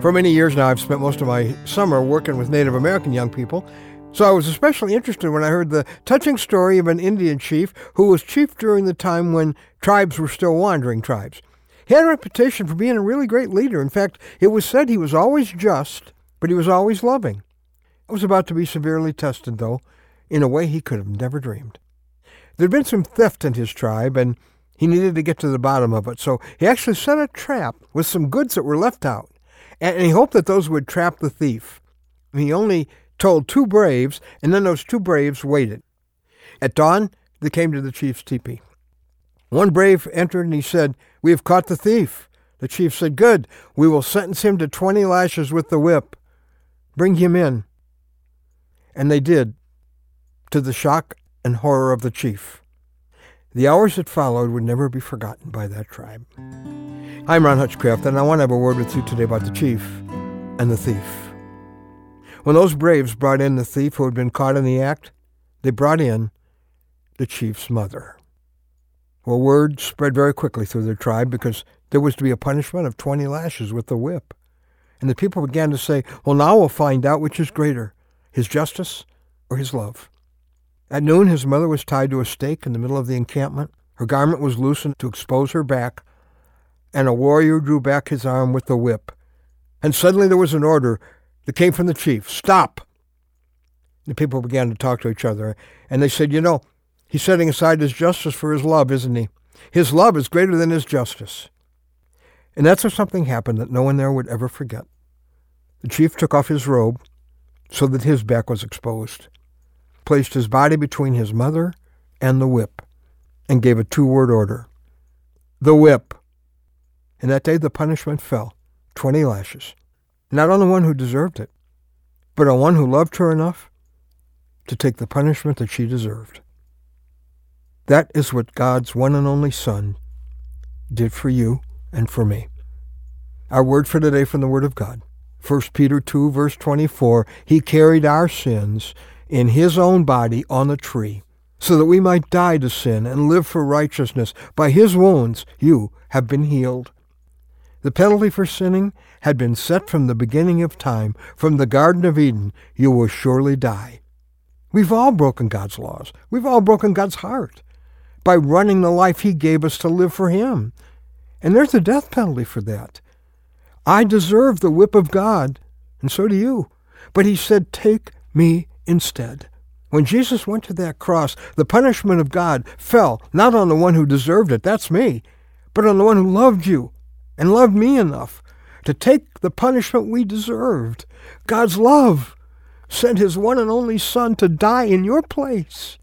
For many years now, I've spent most of my summer working with Native American young people. So I was especially interested when I heard the touching story of an Indian chief who was chief during the time when tribes were still wandering tribes. He had a reputation for being a really great leader. In fact, it was said he was always just, but he was always loving. It was about to be severely tested, though, in a way he could have never dreamed. There'd been some theft in his tribe, and he needed to get to the bottom of it, so he actually set a trap with some goods that were left out and he hoped that those would trap the thief. He only told two braves, and then those two braves waited. At dawn, they came to the chief's teepee. One brave entered and he said, We have caught the thief. The chief said, Good, we will sentence him to twenty lashes with the whip. Bring him in. And they did, to the shock and horror of the chief. The hours that followed would never be forgotten by that tribe. I'm Ron Hutchcraft, and I want to have a word with you today about the chief and the thief. When those braves brought in the thief who had been caught in the act, they brought in the chief's mother. Well, word spread very quickly through their tribe because there was to be a punishment of 20 lashes with the whip. And the people began to say, Well, now we'll find out which is greater, his justice or his love. At noon, his mother was tied to a stake in the middle of the encampment. Her garment was loosened to expose her back, and a warrior drew back his arm with the whip. And suddenly there was an order that came from the chief Stop! The people began to talk to each other, and they said, You know, he's setting aside his justice for his love, isn't he? His love is greater than his justice. And that's where something happened that no one there would ever forget. The chief took off his robe so that his back was exposed, placed his body between his mother and the whip, and gave a two word order The whip. And that day the punishment fell, twenty lashes, not on the one who deserved it, but on one who loved her enough to take the punishment that she deserved. That is what God's one and only Son did for you and for me. Our word for today from the Word of God. 1 Peter 2, verse 24, He carried our sins in His own body on the tree, so that we might die to sin and live for righteousness. By His wounds you have been healed. The penalty for sinning had been set from the beginning of time. From the Garden of Eden, you will surely die. We've all broken God's laws. We've all broken God's heart by running the life he gave us to live for him. And there's a death penalty for that. I deserve the whip of God, and so do you. But he said, Take me instead. When Jesus went to that cross, the punishment of God fell not on the one who deserved it, that's me, but on the one who loved you and loved me enough to take the punishment we deserved. God's love sent his one and only Son to die in your place.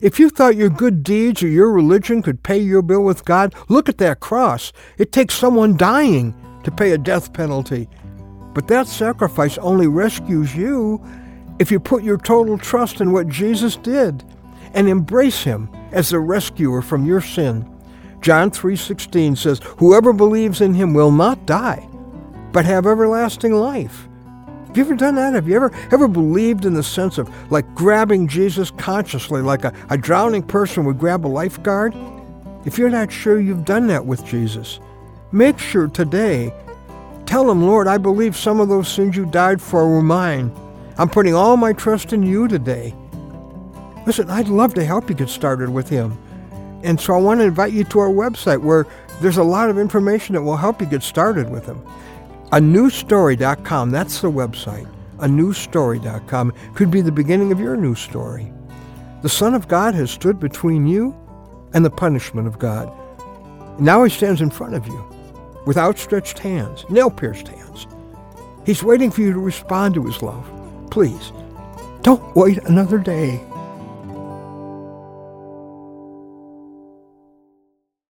If you thought your good deeds or your religion could pay your bill with God, look at that cross. It takes someone dying to pay a death penalty. But that sacrifice only rescues you if you put your total trust in what Jesus did and embrace him as the rescuer from your sin. John 3:16 says, "Whoever believes in him will not die, but have everlasting life." Have you ever done that? Have you ever ever believed in the sense of like grabbing Jesus consciously, like a, a drowning person would grab a lifeguard? If you're not sure you've done that with Jesus, make sure today. Tell him, Lord, I believe some of those sins you died for were mine. I'm putting all my trust in you today. Listen, I'd love to help you get started with him. And so I want to invite you to our website where there's a lot of information that will help you get started with them. A newstory.com, that's the website. A newstory.com could be the beginning of your new story. The Son of God has stood between you and the punishment of God. Now he stands in front of you with outstretched hands, nail pierced hands. He's waiting for you to respond to his love. Please, don't wait another day.